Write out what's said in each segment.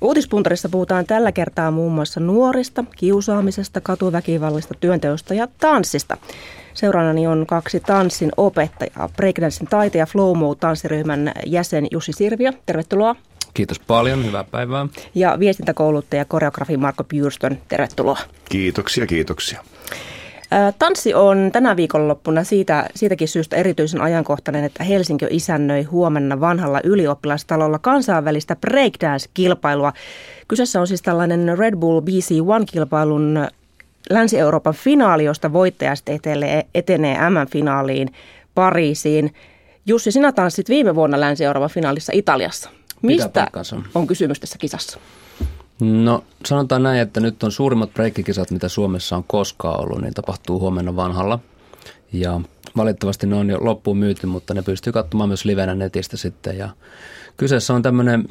Uutispuntarissa puhutaan tällä kertaa muun muassa nuorista, kiusaamisesta, katuväkivallista, työnteosta ja tanssista. Seuraanani on kaksi tanssin opettajaa, breakdancein taite- Flow tanssiryhmän jäsen Jussi Sirviö. Tervetuloa. Kiitos paljon, hyvää päivää. Ja viestintäkouluttaja koreografi Marko Pyrstön, tervetuloa. Kiitoksia, kiitoksia. Tanssi on tänä viikonloppuna siitä, siitäkin syystä erityisen ajankohtainen, että Helsinki isännöi huomenna vanhalla ylioppilastalolla kansainvälistä breakdance-kilpailua. Kyseessä on siis tällainen Red Bull BC One-kilpailun Länsi-Euroopan finaali, josta voittaja etenee M-finaaliin Pariisiin. Jussi, sinä tanssit viime vuonna Länsi-Euroopan finaalissa Italiassa. Mistä on kysymys tässä kisassa? No sanotaan näin, että nyt on suurimmat breikkikisat, mitä Suomessa on koskaan ollut, niin tapahtuu huomenna vanhalla. Ja valitettavasti ne on jo loppuun myyty, mutta ne pystyy katsomaan myös livenä netistä sitten. Ja kyseessä on tämmöinen,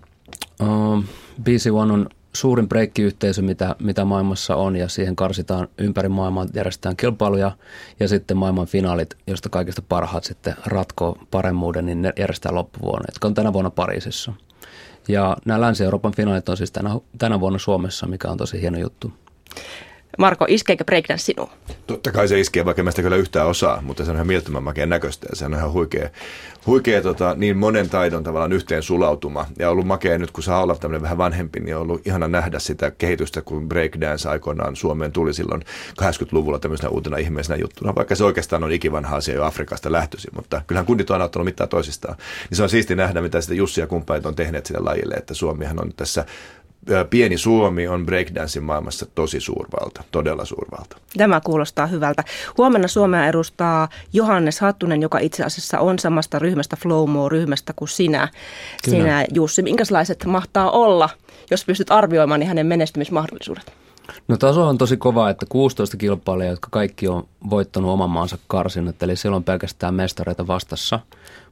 uh, BC One on suurin breikkiyhteisö, mitä, mitä maailmassa on ja siihen karsitaan ympäri maailmaa, järjestetään kilpailuja ja sitten maailman finaalit, josta kaikista parhaat sitten ratkoo paremmuuden, niin ne järjestetään loppuvuonna, jotka on tänä vuonna Pariisissa. Ja nämä Länsi-Euroopan finaalit on siis tänä, tänä vuonna Suomessa, mikä on tosi hieno juttu. Marko, iskeekö breakdance sinuun? Totta kai se iskee, vaikka mä sitä kyllä yhtään osaa, mutta se on ihan mielettömän makea näköistä se on ihan huikea, huikea tota, niin monen taidon tavallaan yhteen sulautuma. Ja ollut makea nyt, kun saa olla tämmöinen vähän vanhempi, niin on ollut ihana nähdä sitä kehitystä, kun breakdance aikoinaan Suomeen tuli silloin 80-luvulla tämmöisenä uutena ihmeisenä juttuna, vaikka se oikeastaan on ikivanha asia jo Afrikasta lähtöisin, mutta kyllähän kundit on ottanut mitään toisistaan. Niin se on siisti nähdä, mitä sitä Jussi ja kumppanit on tehneet sille lajille, että Suomihan on tässä pieni Suomi on breakdancein maailmassa tosi suurvalta, todella suurvalta. Tämä kuulostaa hyvältä. Huomenna Suomea edustaa Johannes Hattunen, joka itse asiassa on samasta ryhmästä, Flowmo-ryhmästä kuin sinä, Kyllä. sinä Jussi. Minkälaiset mahtaa olla, jos pystyt arvioimaan niin hänen menestymismahdollisuudet? No taso on tosi kova, että 16 kilpailijaa, jotka kaikki on voittanut oman maansa karsinnat, eli siellä on pelkästään mestareita vastassa.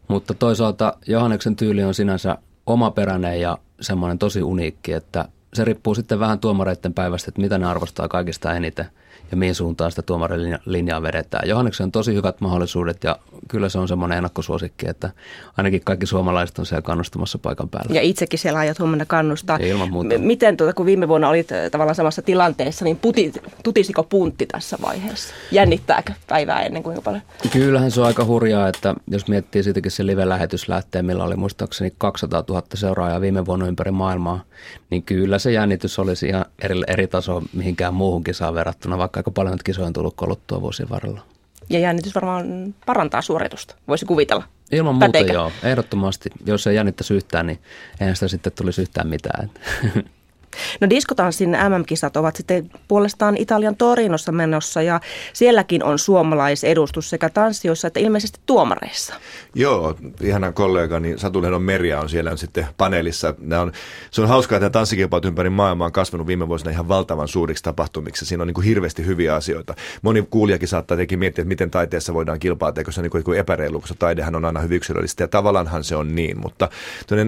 Mutta toisaalta Johanneksen tyyli on sinänsä omaperäinen ja semmoinen tosi uniikki, että se riippuu sitten vähän tuomareiden päivästä, että mitä ne arvostaa kaikista eniten – ja mihin suuntaan sitä tuomarin linjaa vedetään. Johanneksen on tosi hyvät mahdollisuudet ja kyllä se on semmoinen ennakkosuosikki, että ainakin kaikki suomalaiset on siellä kannustamassa paikan päällä. Ja itsekin siellä aiot huomenna kannustaa. Ja ilman muuta. Miten tuota, kun viime vuonna olit äh, tavallaan samassa tilanteessa, niin puti, tutisiko puntti tässä vaiheessa? Jännittääkö päivää ennen kuin paljon? Kyllähän se on aika hurjaa, että jos miettii siitäkin se live-lähetys lähtee, millä oli muistaakseni 200 000 seuraajaa viime vuonna ympäri maailmaa, niin kyllä se jännitys olisi ihan eri, eri taso mihinkään muuhun kisaan verrattuna, vaikka aika paljon kisoja on tullut koluttua vuosien varrella. Ja jännitys varmaan parantaa suoritusta, voisi kuvitella. Ilman muuta Päteikö? joo, ehdottomasti. Jos ei jännittäisi yhtään, niin eihän sitä sitten tulisi yhtään mitään. No diskotanssin MM-kisat ovat sitten puolestaan Italian Torinossa menossa ja sielläkin on suomalaisedustus sekä tanssijoissa että ilmeisesti tuomareissa. Joo, ihana kollegani Satu Lehdon Meria on siellä sitten paneelissa. on, se on hauskaa, että tanssikipaat ympäri maailmaa on kasvanut viime vuosina ihan valtavan suuriksi tapahtumiksi. Siinä on niin kuin hirveästi hyviä asioita. Moni kuulijakin saattaa tietenkin miettiä, että miten taiteessa voidaan kilpailla, eikö se on niin kuin epäreilu, koska taidehan on aina hyvin yksilöllistä ja tavallaanhan se on niin. Mutta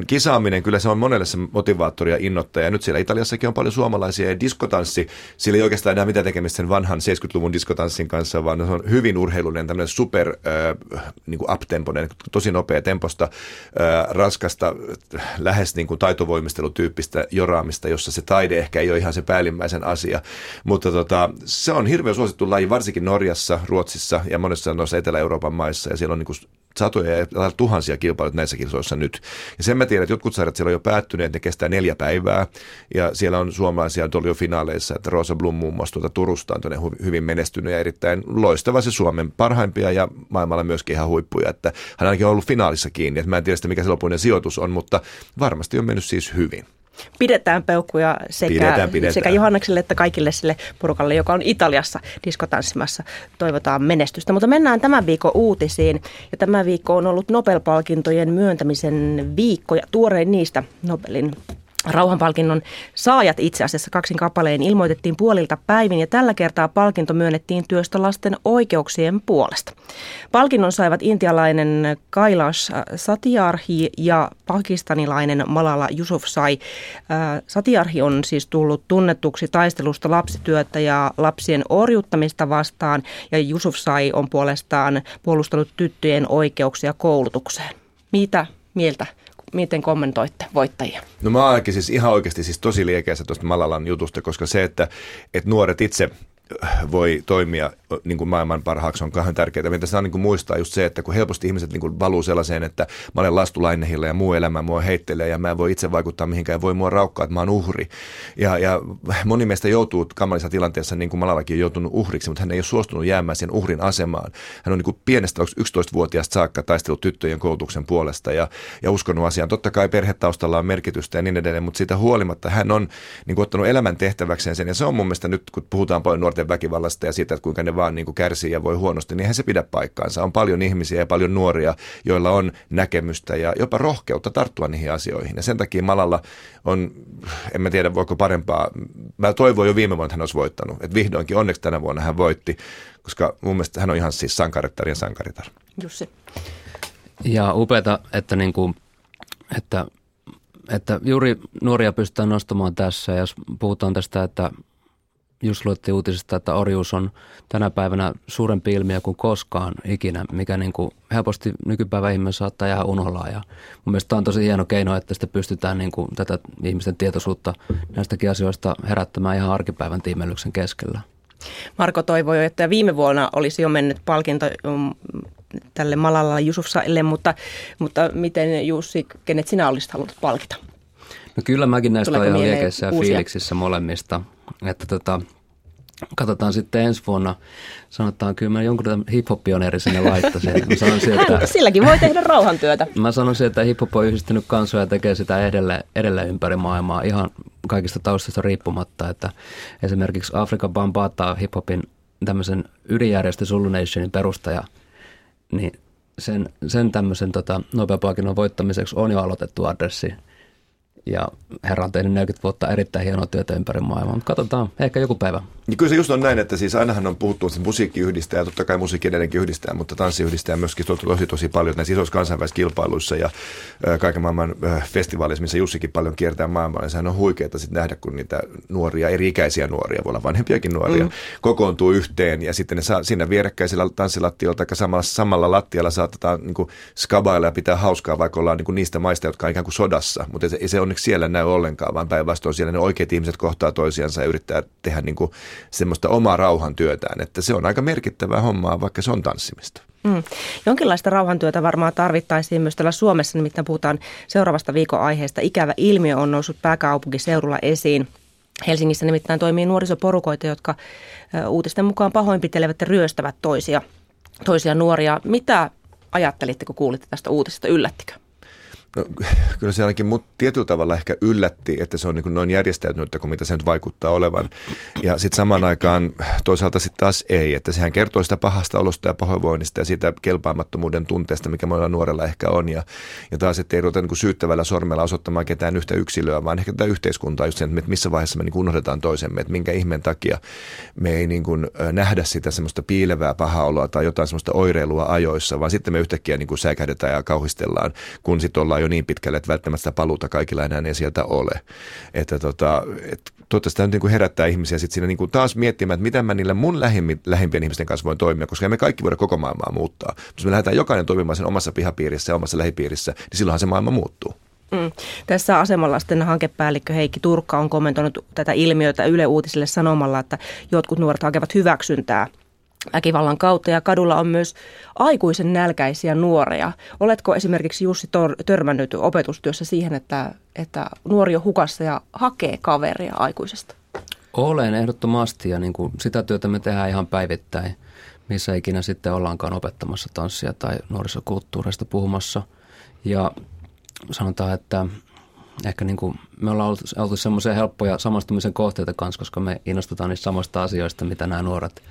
kisaaminen, kyllä se on monelle se motivaattori ja innoittaja. Ja nyt siellä Italiassakin on paljon suomalaisia ja diskotanssi, sillä ei oikeastaan enää mitään tekemistä sen vanhan 70-luvun diskotanssin kanssa, vaan se on hyvin urheilullinen, tämmöinen super äh, niin kuin uptempoinen, tosi nopea temposta, äh, raskasta, lähes niin kuin taitovoimistelutyyppistä joraamista, jossa se taide ehkä ei ole ihan se päällimmäisen asia. Mutta tota, se on hirveän suosittu laji, varsinkin Norjassa, Ruotsissa ja monessa noissa Etelä-Euroopan maissa, ja siellä on niin kuin satoja ja tuhansia kilpailuja näissä kisoissa nyt. Ja sen mä tiedän, että jotkut sarjat siellä on jo päättyneet, ne kestää neljä päivää, ja siellä on suomalaisia oli jo finaaleissa, että Rosa Blum muun muassa tuolta Turusta on hyvin menestynyt ja erittäin loistava se Suomen parhaimpia ja maailmalla myöskin ihan huippuja, että hän ainakin on ollut finaalissa kiinni, että mä en tiedä sitä, mikä se lopullinen sijoitus on, mutta varmasti on mennyt siis hyvin. Pidetään peukkuja sekä, pidetään, pidetään. sekä Johannekselle että kaikille sille porukalle, joka on Italiassa diskotanssimassa. Toivotaan menestystä. Mutta mennään tämän viikon uutisiin. Ja tämä viikko on ollut Nobel-palkintojen myöntämisen viikko ja tuorein niistä Nobelin Rauhanpalkinnon saajat itse asiassa kaksin kappaleen ilmoitettiin puolilta päivin ja tällä kertaa palkinto myönnettiin työstä lasten oikeuksien puolesta. Palkinnon saivat intialainen Kailash Satyarhi ja pakistanilainen Malala Yousafzai. Äh, Satyarhi on siis tullut tunnetuksi taistelusta lapsityötä ja lapsien orjuttamista vastaan ja Yousafzai on puolestaan puolustanut tyttöjen oikeuksia koulutukseen. Mitä mieltä miten kommentoitte voittajia? No mä oon siis ihan oikeasti siis tosi liekeässä tuosta Malalan jutusta, koska se, että, että nuoret itse voi toimia niin kuin maailman parhaaksi on kauhean tärkeää. Mitä saa niin kuin muistaa just se, että kun helposti ihmiset niin kuin valuu sellaiseen, että mä olen lastulainehilla ja muu elämä mua heittelee ja mä en voi itse vaikuttaa mihinkään, voi mua raukkaa, että mä oon uhri. Ja, ja moni meistä joutuu kamalissa tilanteessa, niin kuin Malalakin on joutunut uhriksi, mutta hän ei ole suostunut jäämään sen uhrin asemaan. Hän on niin kuin pienestä 11-vuotiaasta saakka taistellut tyttöjen koulutuksen puolesta ja, ja uskonut asiaan. Totta kai perhetaustalla on merkitystä ja niin edelleen, mutta siitä huolimatta hän on niin kuin ottanut elämän tehtäväkseen sen. Ja se on mun mielestä nyt, kun puhutaan paljon nuorten väkivallasta ja siitä, että kuinka ne vaan niin kuin kärsii ja voi huonosti, niin eihän se pidä paikkaansa. On paljon ihmisiä ja paljon nuoria, joilla on näkemystä ja jopa rohkeutta tarttua niihin asioihin. Ja sen takia Malalla on, en mä tiedä voiko parempaa, mä toivoin jo viime vuonna, että hän olisi voittanut. Että vihdoinkin onneksi tänä vuonna hän voitti, koska mun mielestä hän on ihan siis sankarittar ja sankaritar. Jussi. Ja upeata, että, niin kuin, että, että juuri nuoria pystytään nostamaan tässä. Ja jos puhutaan tästä, että just luettiin uutisista, että orjuus on tänä päivänä suurempi ilmiö kuin koskaan ikinä, mikä niin kuin helposti nykypäivän ihminen saattaa jäädä unholaan. Ja mun mielestä tämä on tosi hieno keino, että sitä pystytään niin kuin tätä ihmisten tietoisuutta näistäkin asioista herättämään ihan arkipäivän tiimellyksen keskellä. Marko toivoi, että viime vuonna olisi jo mennyt palkinto mm, tälle Malalla Jusufsaille, mutta, mutta miten Jussi, kenet sinä olisit halunnut palkita? No kyllä mäkin näistä olen ihan liekeissä ja fiiliksissä molemmista. Että tota, katsotaan sitten ensi vuonna. Sanotaan kyllä mä jonkun hip-hop-pioneeri sinne laittaisin. Mä sanoisin, että, Silläkin voi tehdä rauhantyötä. Mä sanoisin, että hip-hop on yhdistynyt kansoja ja tekee sitä edelleen, edelleen ympäri maailmaa ihan kaikista taustasta riippumatta. Että esimerkiksi Afrika Bambata hip-hopin tämmöisen ydinjärjestö Zulu Nationin perustaja, niin sen, sen tämmöisen tota, nopeapalkinnon voittamiseksi on jo aloitettu adressi ja herra on tehnyt 40 vuotta erittäin hienoa työtä ympäri maailmaa, mutta katsotaan, ehkä joku päivä. Niin kyllä se just on näin, että siis ainahan on puhuttu, että musiikki yhdistää, ja totta kai musiikki edelleenkin yhdistää, mutta tanssi yhdistää myöskin tosi tosi paljon näissä isoissa kansainvälisissä kilpailuissa ja kaiken maailman festivaaleissa, missä Jussikin paljon kiertää maailmaa, niin sehän on huikeaa sitten nähdä, kun niitä nuoria, eri-ikäisiä nuoria, voi olla vanhempiakin nuoria, mm. kokoontuu yhteen ja sitten ne saa siinä vierekkäisellä tanssilattialla tai samalla, samalla lattialla saatetaan niin skabailla ja pitää hauskaa, vaikka ollaan niin niistä maista, jotka on ikään kuin sodassa, mutta se, se onneksi siellä näy ollenkaan, vaan päinvastoin siellä ne oikeat ihmiset kohtaa toisiansa ja yrittää tehdä niin kuin semmoista omaa rauhantyötään, että se on aika merkittävää hommaa, vaikka se on tanssimista. Mm. Jonkinlaista rauhantyötä varmaan tarvittaisiin myös täällä Suomessa, nimittäin puhutaan seuraavasta viikon aiheesta. Ikävä ilmiö on noussut pääkaupunkiseudulla esiin. Helsingissä nimittäin toimii nuorisoporukoita, jotka uutisten mukaan pahoinpitelevät ja ryöstävät toisia, toisia nuoria. Mitä ajattelitte, kun kuulitte tästä uutisesta? Yllättikö? No, kyllä se ainakin mut tietyllä tavalla ehkä yllätti, että se on niin noin järjestäytynyt kuin mitä se nyt vaikuttaa olevan. Ja sitten samaan aikaan toisaalta sitten taas ei, että sehän kertoo sitä pahasta olosta ja pahoinvoinnista ja siitä kelpaamattomuuden tunteesta, mikä monella nuorella ehkä on. Ja, ja taas, että ei ruveta niin syyttävällä sormella osoittamaan ketään yhtä yksilöä, vaan ehkä tätä yhteiskuntaa just sen, että missä vaiheessa me niin unohdetaan toisemme, että minkä ihmeen takia me ei niin kuin nähdä sitä semmoista piilevää pahaa oloa tai jotain semmoista oireilua ajoissa, vaan sitten me yhtäkkiä niin kuin ja kauhistellaan, kun sitten ollaan jo niin pitkälle, että välttämättä paluuta kaikilla enää ei sieltä ole. Että tota, et, toivottavasti tämä niin herättää ihmisiä sit siinä niin kuin taas miettimään, että miten mä niillä mun lähimpien ihmisten kanssa voin toimia, koska me kaikki voida koko maailmaa muuttaa. Jos me lähdetään jokainen toimimaan sen omassa pihapiirissä ja omassa lähipiirissä, niin silloinhan se maailma muuttuu. Mm. Tässä asemalaisten hankepäällikkö Heikki Turkka on kommentoinut tätä ilmiötä Yle Uutisille sanomalla, että jotkut nuoret hakevat hyväksyntää väkivallan kautta ja kadulla on myös aikuisen nälkäisiä nuoria. Oletko esimerkiksi Jussi tor- törmännyt opetustyössä siihen, että, että nuori on hukassa ja hakee kaveria aikuisesta? Olen ehdottomasti ja niin kuin sitä työtä me tehdään ihan päivittäin, missä ikinä sitten ollaankaan opettamassa tanssia tai nuorisokulttuurista puhumassa. Ja sanotaan, että ehkä niin kuin me ollaan oltu, oltu semmoisia helppoja samastumisen kohteita kanssa, koska me innostutaan niistä samasta asioista, mitä nämä nuoret.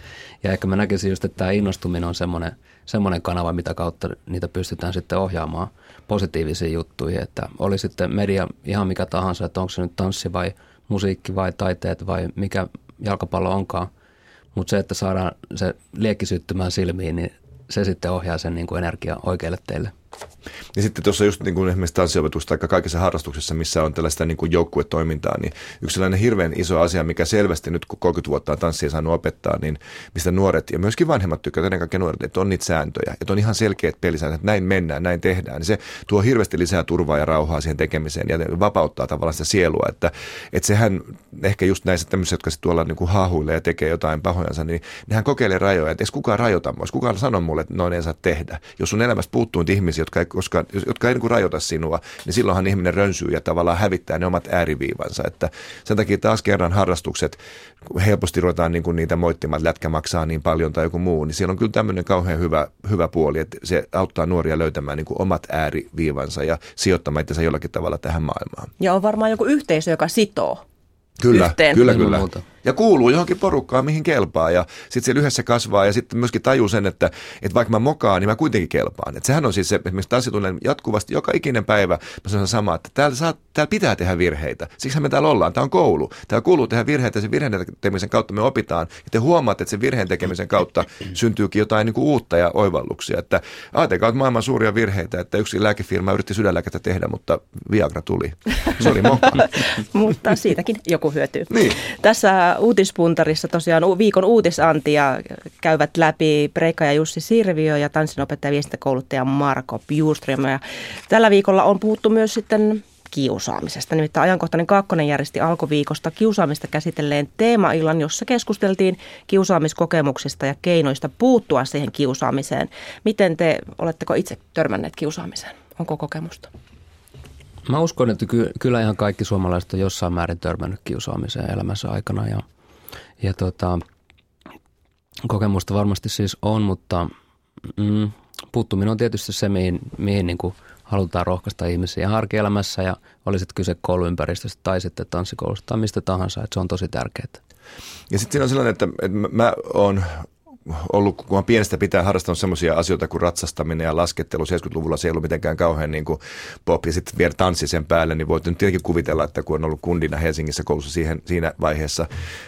Ja ehkä mä näkisin just, että tämä innostuminen on semmoinen, semmoinen kanava, mitä kautta niitä pystytään sitten ohjaamaan positiivisiin juttuihin. Että oli sitten media ihan mikä tahansa, että onko se nyt tanssi vai musiikki vai taiteet vai mikä jalkapallo onkaan. Mutta se, että saadaan se liekki syttymään silmiin, niin se sitten ohjaa sen niin kuin energia oikealle teille. Ja sitten tuossa just niin kuin esimerkiksi tanssiopetusta tai kaikissa harrastuksissa, missä on tällaista niin kuin joukkuetoimintaa, niin yksi sellainen hirveän iso asia, mikä selvästi nyt kun 30 vuotta on tanssia saanut opettaa, niin mistä nuoret ja myöskin vanhemmat tykkäävät, ennen kaikkea nuoret, että on niitä sääntöjä, että on ihan selkeät pelisäännöt, että näin mennään, näin tehdään, niin se tuo hirveästi lisää turvaa ja rauhaa siihen tekemiseen ja vapauttaa tavallaan sitä sielua, että, että sehän ehkä just näissä tämmöisissä, jotka sitten tuolla niin kuin hahuilee ja tekee jotain pahojansa, niin nehän kokeilee rajoja, että edes kukaan rajoita mua, kukaan sanoo mulle, että noin ei saa tehdä. Jos sun elämästä puuttuu ihmisiä, jotka ei, koska, jotka ei niin kuin rajoita sinua, niin silloinhan ihminen rönsyy ja tavallaan hävittää ne omat ääriviivansa. Että sen takia taas kerran harrastukset, helposti ruvetaan niin kuin niitä moittimaan, että lätkä maksaa niin paljon tai joku muu, niin siellä on kyllä tämmöinen kauhean hyvä, hyvä puoli, että se auttaa nuoria löytämään niin kuin omat ääriviivansa ja sijoittamaan itsensä jollakin tavalla tähän maailmaan. Ja on varmaan joku yhteisö, joka sitoo Kyllä, yhteen. kyllä, kyllä. Muuta ja kuuluu johonkin porukkaan, mihin kelpaa. Ja sitten se yhdessä kasvaa ja sitten myöskin tajuu sen, että, että vaikka mä mokaan, niin mä kuitenkin kelpaan. Et sehän on siis se, esimerkiksi tanssitunnen jatkuvasti joka ikinen päivä mä sanon sama, että täällä, saa, täällä pitää tehdä virheitä. Siksi me täällä ollaan. Tämä on koulu. Täällä kuuluu tehdä virheitä ja sen virheen tekemisen kautta me opitaan. Ja te huomaatte, että sen virheen tekemisen kautta syntyykin jotain niin kuin uutta ja oivalluksia. Että ajatelkaa, että maailman suuria virheitä, että yksi lääkefirma yritti sydänlääkettä tehdä, mutta Viagra tuli. Se oli mokka. mutta siitäkin joku hyötyy. Niin. Tässä uutispuntarissa tosiaan viikon uutisantia käyvät läpi Preikka ja Jussi Sirviö ja tanssinopettaja ja viestintäkouluttaja Marko Bjurström. Ja tällä viikolla on puhuttu myös sitten kiusaamisesta. Nimittäin ajankohtainen Kaakkonen järjesti alkuviikosta kiusaamista käsitelleen teemaillan, jossa keskusteltiin kiusaamiskokemuksista ja keinoista puuttua siihen kiusaamiseen. Miten te, oletteko itse törmänneet kiusaamiseen? Onko kokemusta? Mä uskon, että ky- kyllä ihan kaikki suomalaiset on jossain määrin törmännyt kiusaamiseen elämänsä aikana ja, ja tota, kokemusta varmasti siis on, mutta mm, puuttuminen on tietysti se, mihin, mihin niin kuin halutaan rohkaista ihmisiä arkielämässä ja olisit kyse kouluympäristöstä tai sitten tanssikoulusta tai mistä tahansa, että se on tosi tärkeää. Ja sitten siinä on sellainen, että, että mä oon ollut, kun on pienestä pitää harrastanut semmoisia asioita kuin ratsastaminen ja laskettelu. 70-luvulla se ei ollut mitenkään kauhean niin kuin pop ja sitten vielä tanssi sen päälle, niin voit nyt tietenkin kuvitella, että kun on ollut kundina Helsingissä koulussa siihen, siinä vaiheessa,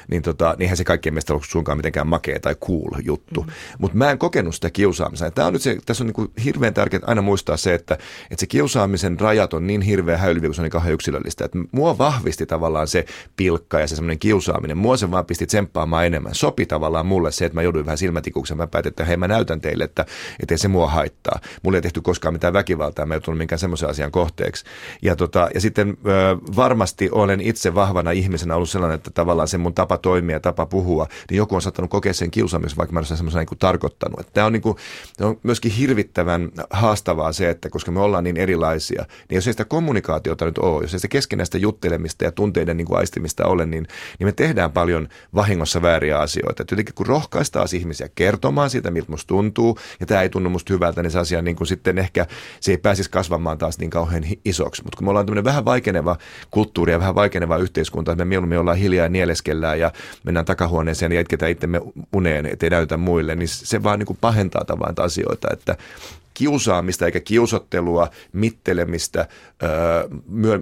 niin tota, niinhän se kaikkien mielestä ollut suinkaan mitenkään makea tai cool juttu. Mm. Mutta mä en kokenut sitä kiusaamista. Tämä on nyt se, tässä on niin kuin hirveän tärkeää aina muistaa se, että, että se kiusaamisen rajat on niin hirveän häilyviä, kun se on niin kauhean yksilöllistä. Että mua vahvisti tavallaan se pilkka ja se semmoinen kiusaaminen. Mua se vaan pisti tsemppaamaan enemmän. Sopi tavallaan mulle se, että mä jouduin vähän silmätikuksen. Mä päätin, että hei mä näytän teille, että ei se mua haittaa. Mulla ei tehty koskaan mitään väkivaltaa, mä ei tullut minkään semmoisen asian kohteeksi. Ja, tota, ja sitten ö, varmasti olen itse vahvana ihmisenä ollut sellainen, että tavallaan se mun tapa toimia, tapa puhua, niin joku on saattanut kokea sen kiusaamisen, vaikka mä olen semmoisen niin tarkoittanut. Että tämä on, niin kuin, on myöskin hirvittävän haastavaa se, että koska me ollaan niin erilaisia, niin jos ei sitä kommunikaatiota nyt ole, jos ei sitä keskenäistä juttelemista ja tunteiden niin kuin aistimista ole, niin, niin me tehdään paljon vahingossa vääriä asioita. Että jotenkin kun rohkaistaan ihmisiä ihmisiä kertomaan siitä, miltä musta tuntuu, ja tämä ei tunnu musta hyvältä, niin se asia niin kuin sitten ehkä se ei pääsisi kasvamaan taas niin kauhean isoksi. Mutta kun me ollaan tämmöinen vähän vaikeneva kulttuuri ja vähän vaikeneva yhteiskunta, että me mieluummin ollaan hiljaa ja nieleskellään ja mennään takahuoneeseen ja itketään itsemme uneen, ettei näytä muille, niin se vaan niin kuin pahentaa tavallaan asioita, että kiusaamista eikä kiusottelua, mittelemistä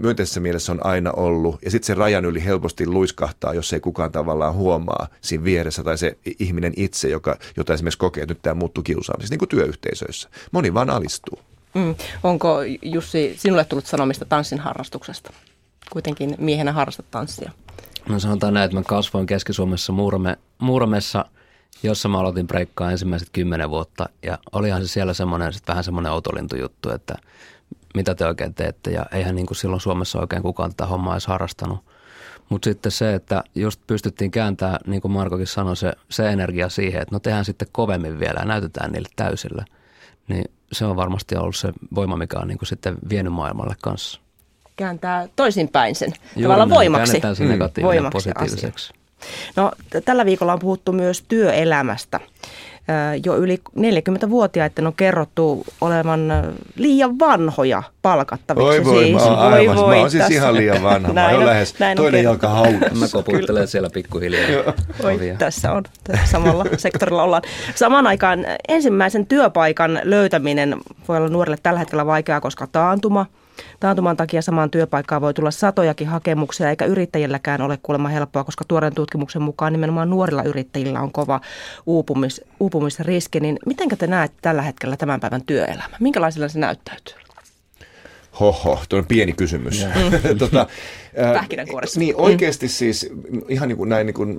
myönteisessä mielessä on aina ollut. Ja sitten se rajan yli helposti luiskahtaa, jos ei kukaan tavallaan huomaa siinä vieressä tai se ihminen itse, joka, jota esimerkiksi kokee, että nyt tämä muuttuu kiusaamiseksi, niin kuin työyhteisöissä. Moni vaan alistuu. Mm. Onko Jussi sinulle tullut sanomista tanssin harrastuksesta? Kuitenkin miehenä harrastat tanssia. No sanotaan näin, että mä kasvoin Keski-Suomessa Muurame, Muuramessa – jossa mä aloitin breikkaa ensimmäiset kymmenen vuotta ja olihan se siellä semmoinen, vähän semmoinen outolintujuttu, että mitä te oikein teette ja eihän niin kuin silloin Suomessa oikein kukaan tätä hommaa edes harrastanut. Mutta sitten se, että just pystyttiin kääntämään, niin kuin Markokin sanoi, se, se energia siihen, että no tehdään sitten kovemmin vielä ja näytetään niille täysillä. Niin se on varmasti ollut se voima, mikä on niin kuin sitten vienyt maailmalle kanssa. Kääntää toisinpäin sen Juuri tavallaan voimaksi. Käännetään se negatiivinen voimaksi positiiviseksi. Asia. No, tällä viikolla on puhuttu myös työelämästä. Jo yli 40-vuotiaiden on kerrottu olevan liian vanhoja palkattaviksi. Oi voi, siis. mä, oi voi, mä oon siis ihan liian vanha. Näin mä oon lähes näin toinen on jalka haudassa. Mä koputtelen siellä pikkuhiljaa. Oi, tässä on. Tässä samalla sektorilla ollaan. Samaan aikaan ensimmäisen työpaikan löytäminen voi olla nuorille tällä hetkellä vaikeaa, koska taantuma – Taantuman takia samaan työpaikkaan voi tulla satojakin hakemuksia, eikä yrittäjilläkään ole kuulemma helppoa, koska tuoreen tutkimuksen mukaan nimenomaan nuorilla yrittäjillä on kova uupumis, uupumisriski. Niin miten te näette tällä hetkellä tämän päivän työelämä? Minkälaisella se näyttäytyy? Hoho, tuo on pieni kysymys. tota, Pähkinänkuoressa. Niin oikeasti siis ihan niin kuin näin, niin kuin,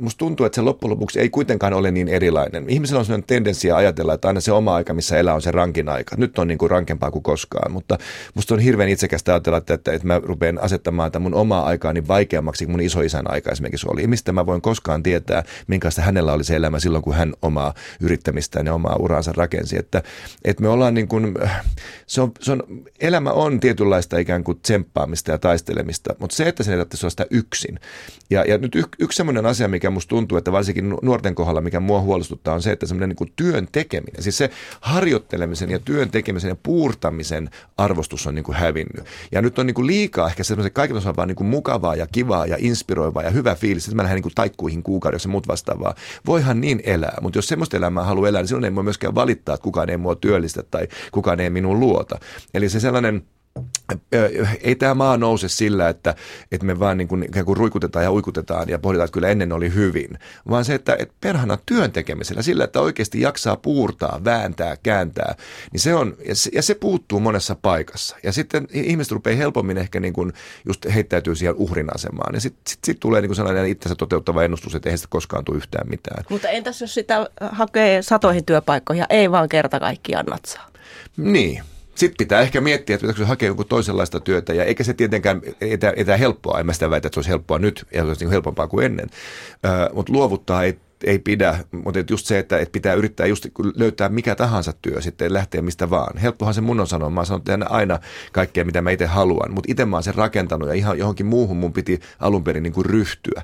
musta tuntuu, että se loppujen lopuksi ei kuitenkaan ole niin erilainen. Ihmisellä on sellainen tendenssi ajatella, että aina se oma aika, missä elää, on se rankin aika. Nyt on niin kuin rankempaa kuin koskaan, mutta musta on hirveän itsekästä ajatella, että, että, että mä rupean asettamaan tämän mun omaa aikaani vaikeammaksi kuin mun isoisän aika esimerkiksi oli. Mistä mä voin koskaan tietää, minkälaista hänellä oli se elämä silloin, kun hän omaa yrittämistään ja omaa uraansa rakensi. Että, että me ollaan niin kuin, se on, se on, elämä on tietynlaista ikään kuin tsemppaamista ja taistelemista mahdollista, mutta se, että ei tarvitse olla sitä yksin. Ja, ja nyt y, yksi sellainen asia, mikä musta tuntuu, että varsinkin nuorten kohdalla, mikä mua huolestuttaa, on se, että semmoinen niin työn tekeminen, siis se harjoittelemisen ja työn tekemisen ja puurtamisen arvostus on niin kuin hävinnyt. Ja nyt on niin kuin liikaa ehkä semmoisen kaiken osalta vaan niin kuin mukavaa ja kivaa ja inspiroivaa ja hyvä fiilis, että mä lähden niin kuin taikkuihin kuukaudessa ja muut vastaavaa. Voihan niin elää, mutta jos semmoista elämää haluaa elää, niin silloin ei voi myöskään valittaa, että kukaan ei mua työllistä tai kukaan ei minun luota. Eli se sellainen ei tämä maa nouse sillä, että, että me vaan niin kuin, ikään kuin ruikutetaan ja uikutetaan ja pohditaan, että kyllä ennen oli hyvin, vaan se, että, että perhana työn tekemisellä, sillä, että oikeasti jaksaa puurtaa, vääntää, kääntää, niin se on, ja se, ja se puuttuu monessa paikassa. Ja sitten ihmiset rupeaa helpommin ehkä niin kuin just heittäytyy siihen uhrin asemaan. Ja sitten sit, sit tulee niin kuin sellainen itsensä toteuttava ennustus, että eihän sitä koskaan tule yhtään mitään. Mutta entäs jos sitä hakee satoihin työpaikkoihin ja ei vaan kerta kaikkiaan natsaa? Niin, sitten pitää ehkä miettiä, että pitäisikö hakea joku toisenlaista työtä, ja eikä se tietenkään etä, etä helppoa, en mä sitä väitä, että se olisi helppoa nyt, ja se olisi niin helpompaa kuin ennen, äh, mutta luovuttaa ei ei pidä, mutta just se, että, että pitää yrittää just löytää mikä tahansa työ sitten, lähteä mistä vaan. Helppohan se mun on sanoa, mä sanon että aina kaikkea, mitä mä itse haluan, mutta itse mä oon sen rakentanut ja ihan johonkin muuhun mun piti alun perin niin kuin ryhtyä.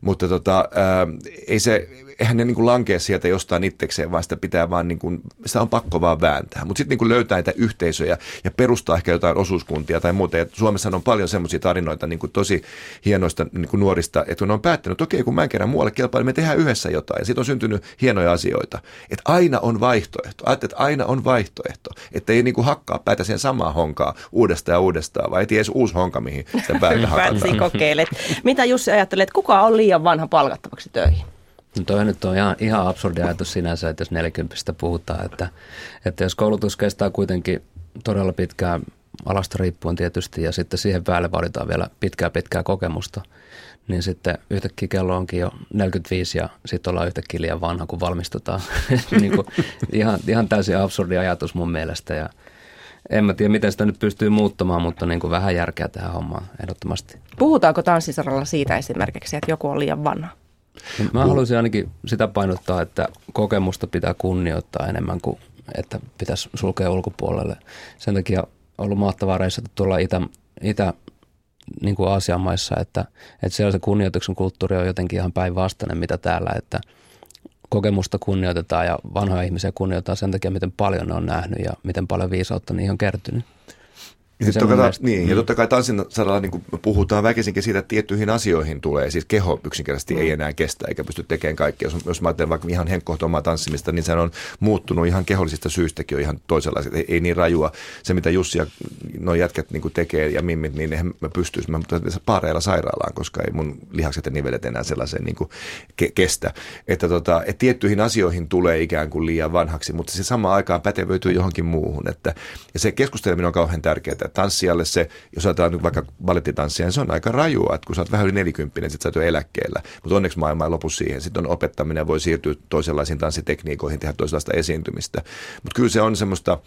Mutta tota, ää, ei se, eihän ne niin kuin lankea sieltä jostain itsekseen, vaan sitä pitää vaan, niin kuin, sitä on pakko vaan vääntää. Mutta sitten niin löytää näitä yhteisöjä ja perustaa ehkä jotain osuuskuntia tai muuta. Ja Suomessa on paljon semmoisia tarinoita niin kuin tosi hienoista niin kuin nuorista, että kun ne on päättänyt, että okei, kun mä en kerran muualle kelpaa, niin me tehdään yhdessä jotain. Ja siitä on syntynyt hienoja asioita. Että aina on vaihtoehto. Ajattelet, että aina on vaihtoehto. Että ei niin kuin hakkaa päätä siihen samaan honkaa uudestaan ja uudestaan, vai ei edes uusi honka, mihin sitä päätä hakataan. kokeilet. Mitä Jussi ajattelet, kuka on liian vanha palkattavaksi töihin? No toi nyt on ihan, ihan absurdi ajatus sinänsä, että jos 40 puhutaan, että, että jos koulutus kestää kuitenkin todella pitkään alasta riippuen tietysti ja sitten siihen päälle vaaditaan vielä pitkää pitkää kokemusta, niin sitten yhtäkkiä kello onkin jo 45 ja sitten ollaan yhtäkkiä liian vanha, kun valmistutaan. niin kuin, ihan, ihan täysin absurdi ajatus mun mielestä ja en mä tiedä, miten sitä nyt pystyy muuttamaan, mutta niin kuin vähän järkeä tähän hommaan ehdottomasti. Puhutaanko tanssisaralla siitä esimerkiksi, että joku on liian vanha? Mä haluaisin ainakin sitä painottaa, että kokemusta pitää kunnioittaa enemmän kuin että pitäisi sulkea ulkopuolelle. Sen takia on ollut mahtavaa reissata tuolla Itä, Itä niin kuin Aasian maissa, että, että siellä se kunnioituksen kulttuuri on jotenkin ihan päinvastainen mitä täällä, että kokemusta kunnioitetaan ja vanhoja ihmisiä kunnioitetaan sen takia, miten paljon ne on nähnyt ja miten paljon viisautta niihin on kertynyt. Ja, totta kai, mielestä, niin, mm. ja totta kai tanssin saralla niin puhutaan väkisinkin siitä, että tiettyihin asioihin tulee. Siis keho yksinkertaisesti mm. ei enää kestä eikä pysty tekemään kaikkea. Jos, jos mä ajattelen vaikka ihan henkkohto omaa tanssimista, niin se on muuttunut ihan kehollisista syystäkin jo ihan toisenlaista. Ei, ei niin rajua. Se, mitä Jussi ja nuo jätkät niin tekee ja mimmit, niin eihän mä pystyisi. Mä paareilla sairaalaan, koska ei mun lihakset ja nivelet enää sellaiseen niin ke- kestä. Että, tota, että tiettyihin asioihin tulee ikään kuin liian vanhaksi, mutta se samaan aikaan pätevöityy johonkin muuhun. Että, ja se keskusteleminen on kauhean tärkeää tanssijalle se, jos ajatellaan nyt vaikka balettitanssia, niin se on aika rajua, että kun sä oot vähän yli nelikymppinen, sit sä oot eläkkeellä. Mutta onneksi maailma ei lopu siihen. Sitten on opettaminen, voi siirtyä toisenlaisiin tanssitekniikoihin, tehdä toisenlaista esiintymistä. Mutta kyllä se on semmoista,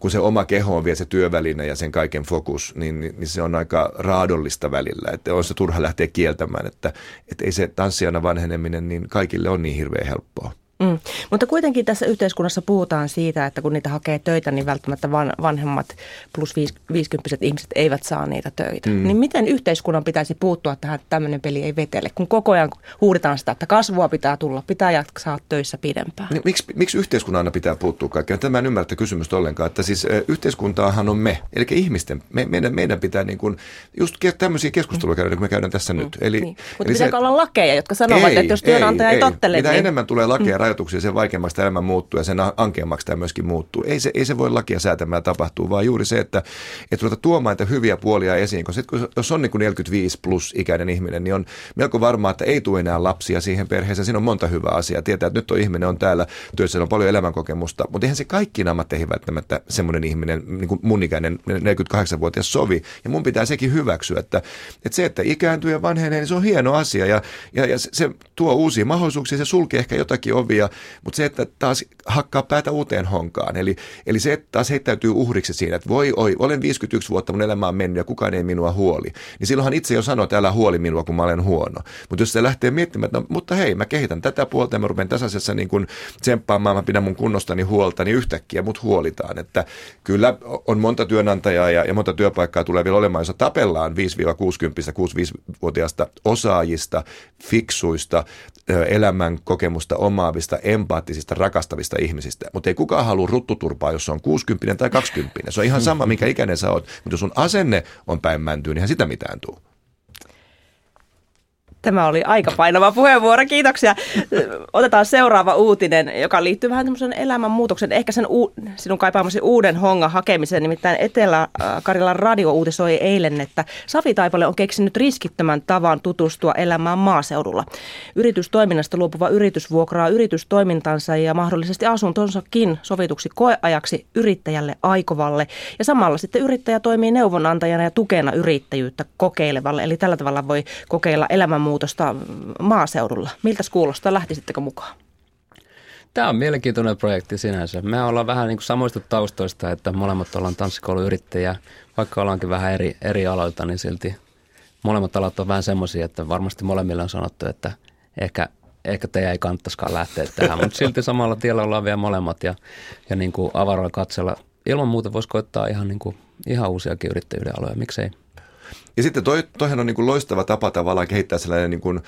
kun se oma keho on vielä se työväline ja sen kaiken fokus, niin, niin, niin se on aika raadollista välillä. Että on se turha lähteä kieltämään, että, että ei se tanssijana vanheneminen, niin kaikille on niin hirveän helppoa. Mm. Mutta kuitenkin tässä yhteiskunnassa puhutaan siitä, että kun niitä hakee töitä, niin välttämättä van, vanhemmat plus 50 ihmiset eivät saa niitä töitä. Mm. Niin miten yhteiskunnan pitäisi puuttua tähän, että tämmöinen peli ei vetele, kun koko ajan huudetaan sitä, että kasvua pitää tulla, pitää jaksaa töissä pidempään. Niin, miksi, miksi yhteiskunnan aina pitää puuttua kaikkeen? Tämä en ymmärrä kysymystä ollenkaan, että siis yhteiskuntaahan on me, eli ihmisten. Me, meidän, meidän pitää niin kuin, just tämmöisiä keskusteluja käydä, niin kuin me käydään tässä mm. nyt. Eli, niin. Mutta eli pitääkö se, olla lakeja, jotka sanovat, ei, että jos työnantaja ei, ei tottele, Mitä niin... enemmän tulee lakeja mm rajoituksia, sen vaikeammaksi tämä elämä muuttuu ja sen ankeammaksi tämä myöskin muuttuu. Ei se, ei se voi lakia säätämään tapahtua, vaan juuri se, että, että ruveta tuomaan niitä hyviä puolia esiin. Koska sit, kun, jos on niin kuin 45 plus ikäinen ihminen, niin on melko varmaa, että ei tule enää lapsia siihen perheeseen. Siinä on monta hyvää asiaa. Tietää, että nyt on ihminen on täällä työssä, on paljon elämänkokemusta, mutta eihän se kaikkiin ammatteihin välttämättä semmoinen ihminen, niin kuin mun ikäinen 48-vuotias sovi. Ja mun pitää sekin hyväksyä, että, että se, että ikääntyy ja vanhenee, niin se on hieno asia ja, ja, ja se tuo uusia mahdollisuuksia, se sulkee ehkä jotakin ovia, mutta se, että taas hakkaa päätä uuteen honkaan. Eli, eli se, että taas heittäytyy uhriksi siinä, että voi oi, olen 51 vuotta, mun elämä on mennyt ja kukaan ei minua huoli. Niin silloinhan itse jo sanoo, että älä huoli minua, kun mä olen huono. Mutta jos se lähtee miettimään, että no, mutta hei, mä kehitän tätä puolta ja mä rupean tässä asiassa niin kuin tsemppaamaan, mä pidän mun kunnostani huolta, niin yhtäkkiä mut huolitaan. Että kyllä on monta työnantajaa ja, ja monta työpaikkaa tulee vielä olemaan, jossa tapellaan 5-60, 65-vuotiaasta osaajista, fiksuista, elämän kokemusta omaavista, empaattisista, rakastavista ihmisistä. Mutta ei kukaan halua ruttuturpaa, jos on 60 tai 20. Se on ihan sama, minkä ikäinen sä oot. Mutta jos sun asenne on päin mäntyy, niin sitä mitään tuu. Tämä oli aika painava puheenvuoro, kiitoksia. Otetaan seuraava uutinen, joka liittyy vähän tämmöisen elämänmuutoksen, ehkä sen u- sinun kaipaamasi uuden hongan hakemiseen. Nimittäin Etelä-Karjalan radio uutisoi eilen, että Safi Taipale on keksinyt riskittömän tavan tutustua elämään maaseudulla. Yritystoiminnasta luopuva yritys vuokraa yritystoimintansa ja mahdollisesti asuntonsakin sovituksi koeajaksi yrittäjälle aikovalle. Ja samalla sitten yrittäjä toimii neuvonantajana ja tukena yrittäjyyttä kokeilevalle. Eli tällä tavalla voi kokeilla elämän muutosta maaseudulla. Miltä kuulostaa? Lähtisittekö mukaan? Tämä on mielenkiintoinen projekti sinänsä. Me ollaan vähän niin kuin samoista taustoista, että molemmat ollaan tanssikouluyrittäjiä. Vaikka ollaankin vähän eri, eri aloilta, niin silti molemmat alat on vähän semmoisia, että varmasti molemmille on sanottu, että ehkä, ehkä teidän ei kannattaisikaan lähteä tähän. Mutta silti samalla tiellä ollaan vielä molemmat ja, ja niin kuin avaroilla katsella. Ilman muuta voisi koittaa ihan, niin kuin, ihan uusiakin yrittäjyyden aloja, miksei. Ja sitten toi, toihan on niin kuin loistava tapa tavallaan kehittää sellainen niin kuin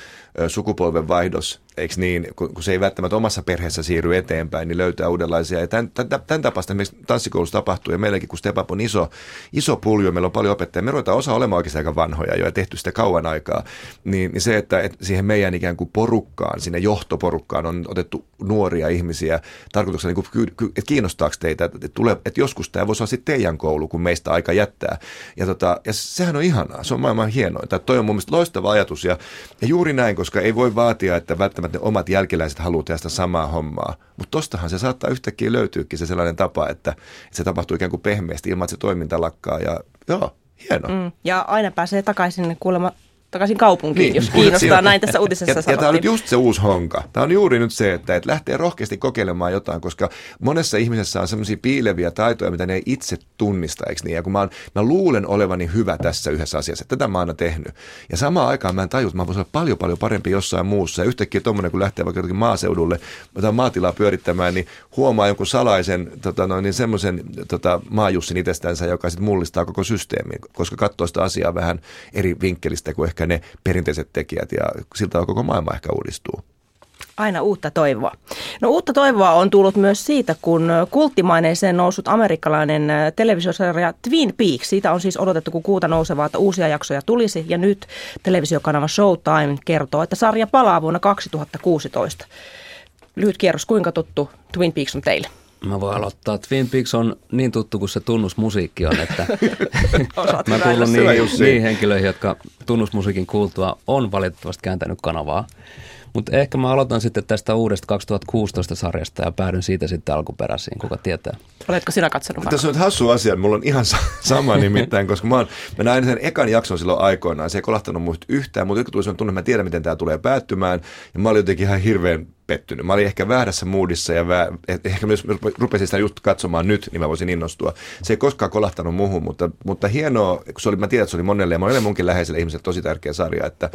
sukupolven vaihdos, eikö niin, kun, kun se ei välttämättä omassa perheessä siirry eteenpäin, niin löytää uudenlaisia. Ja tämän, tämän, tämän tapaista esimerkiksi tanssikoulussa tapahtuu, ja meilläkin kun Step on iso, iso puljo, meillä on paljon opettajia, me ruvetaan osa olemaan oikeasti aika vanhoja jo ja tehty sitä kauan aikaa, niin, niin se, että, että siihen meidän ikään kuin porukkaan, sinne johtoporukkaan on otettu nuoria ihmisiä, tarkoituksena, niin kuin, että kiinnostaako teitä, että, tulee, että joskus tämä voisi olla sitten teidän koulu, kun meistä aika jättää. Ja, tota, ja sehän on ihanaa, se on maailman hienointa. Toi on mun mielestä loistava ajatus, ja, ja juuri näin, koska ei voi vaatia, että välttämättä ne omat jälkeläiset haluaa tehdä sitä samaa hommaa. Mutta tostahan se saattaa yhtäkkiä löytyykin se sellainen tapa, että, että se tapahtuu ikään kuin pehmeästi ilman, että se toiminta lakkaa. Ja joo, hieno. Mm, ja aina pääsee takaisin kuulemma takaisin kaupunkiin, niin, jos kiinnostaa. Näin tässä uutisessa ja, ja tämä on nyt just se uusi honka. Tämä on juuri nyt se, että, että lähtee rohkeasti kokeilemaan jotain, koska monessa ihmisessä on sellaisia piileviä taitoja, mitä ne ei itse tunnista, eikö niin? Ja kun mä, on, mä luulen olevani hyvä tässä yhdessä asiassa, että tätä mä oon aina tehnyt. Ja samaan aikaan mä en tajua, että mä voisin olla paljon paljon parempi jossain muussa. Ja yhtäkkiä tuommoinen, kun lähtee vaikka maaseudulle, mä maatilaa pyörittämään, niin huomaa jonkun salaisen tota noin, niin semmoisen tota, maajussin itsestänsä, joka sitten mullistaa koko systeemin, koska katsoo sitä asiaa vähän eri vinkkelistä kuin ehkä ehkä ne perinteiset tekijät ja siltä koko maailma ehkä uudistuu. Aina uutta toivoa. No uutta toivoa on tullut myös siitä, kun kulttimaineeseen noussut amerikkalainen äh, televisiosarja Twin Peaks, siitä on siis odotettu kuin kuuta nousevaa, että uusia jaksoja tulisi ja nyt televisiokanava Showtime kertoo, että sarja palaa vuonna 2016. Lyhyt kierros, kuinka tuttu Twin Peaks on teille? Mä voin aloittaa. Twin Peaks on niin tuttu kuin se tunnusmusiikki on, että mä kuulun niin, niin henkilöihin, jotka tunnusmusiikin kuultua on valitettavasti kääntänyt kanavaa. Mutta ehkä mä aloitan sitten tästä uudesta 2016 sarjasta ja päädyn siitä sitten alkuperäisiin, kuka tietää. Oletko sinä katsonut? Tässä on nyt hassu asia, mulla on ihan sama nimittäin, koska mä, oon, mä näin sen ekan jakson silloin aikoinaan, se ei kolahtanut muista yhtään, mutta joku tuli sellainen tunne, että mä tiedän, miten tämä tulee päättymään, ja mä olin jotenkin ihan hirveän pettynyt. Mä olin ehkä väärässä moodissa ja vä, ehkä myös rupesin sitä just katsomaan nyt, niin mä voisin innostua. Se ei koskaan kolahtanut muuhun, mutta, mutta hienoa, kun se oli, mä tiedän, että se oli monelle ja monelle munkin läheiselle ihmiselle tosi tärkeä sarja, että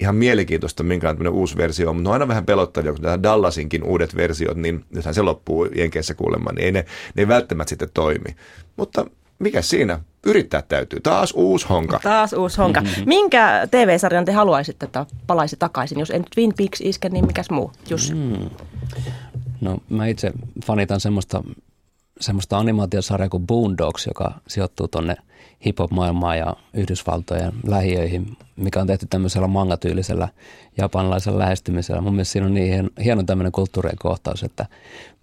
ihan mielenkiintoista, minkälainen uusi versio on, mutta on aina vähän pelottavia, kun Dallasinkin uudet versiot, niin nythän se loppuu Jenkeissä kuulemma, niin ei ne, ne ei välttämättä sitten toimi. Mutta mikä siinä? Yrittää täytyy. Taas uusi honka. Taas uusi honka. Mm-hmm. Minkä TV-sarjan te haluaisitte, että palaisi takaisin? Jos en Twin Peaks iske, niin mikäs muu? Jussi. Mm. No mä itse fanitan semmoista semmoista animaatiosarjaa kuin Boondocks, joka sijoittuu tuonne hip-hop-maailmaan ja Yhdysvaltojen lähiöihin, mikä on tehty tämmöisellä mangatyylisellä japanilaisella lähestymisellä. Mun mielestä siinä on niin hieno, tämmöinen kulttuurien kohtaus, että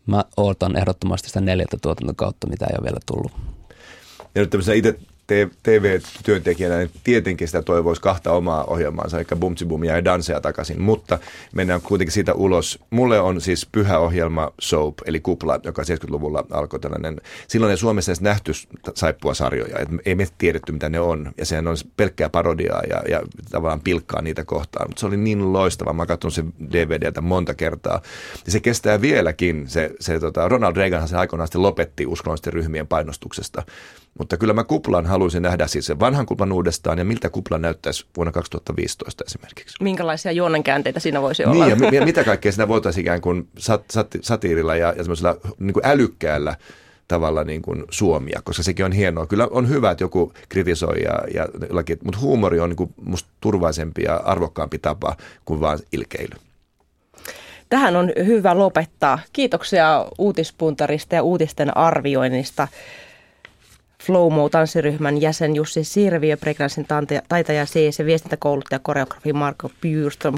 mä ootan ehdottomasti sitä neljältä tuotantokautta, mitä ei ole vielä tullut. Ja nyt tämmöisenä itse TV-työntekijänä, niin tietenkin sitä toivoisi kahta omaa ohjelmaansa, eli Bumtsi Bumia ja Dansea takaisin, mutta mennään kuitenkin siitä ulos. Mulle on siis pyhä ohjelma Soap, eli Kupla, joka 70-luvulla alkoi tällainen, silloin ei Suomessa edes nähty saippua sarjoja, että ei me tiedetty mitä ne on, ja sehän on pelkkää parodiaa ja, ja tavallaan pilkkaa niitä kohtaan, mutta se oli niin loistava, mä katson sen DVDltä monta kertaa, ja se kestää vieläkin, se, se tota, Ronald Reaganhan se aikoinaan lopetti uskonnollisten ryhmien painostuksesta, mutta kyllä mä kuplan haluaisin nähdä siis sen vanhan kuplan uudestaan ja miltä kupla näyttäisi vuonna 2015 esimerkiksi. Minkälaisia juonnenkäänteitä siinä voisi olla? Niin ja mitä kaikkea siinä voitaisiin ikään kuin sat, sat, satiirilla ja, ja semmoisella niin kuin älykkäällä tavalla niin kuin suomia, koska sekin on hienoa. Kyllä on hyvä, että joku kritisoi, ja, ja laki, mutta huumori on niin kuin musta turvaisempi ja arvokkaampi tapa kuin vain ilkeily. Tähän on hyvä lopettaa. Kiitoksia uutispuntarista ja uutisten arvioinnista. Flowmo tanssiryhmän jäsen Jussi Sirviö, Pregnansin taitaja CS ja viestintäkouluttaja koreografi Marko Bjurström.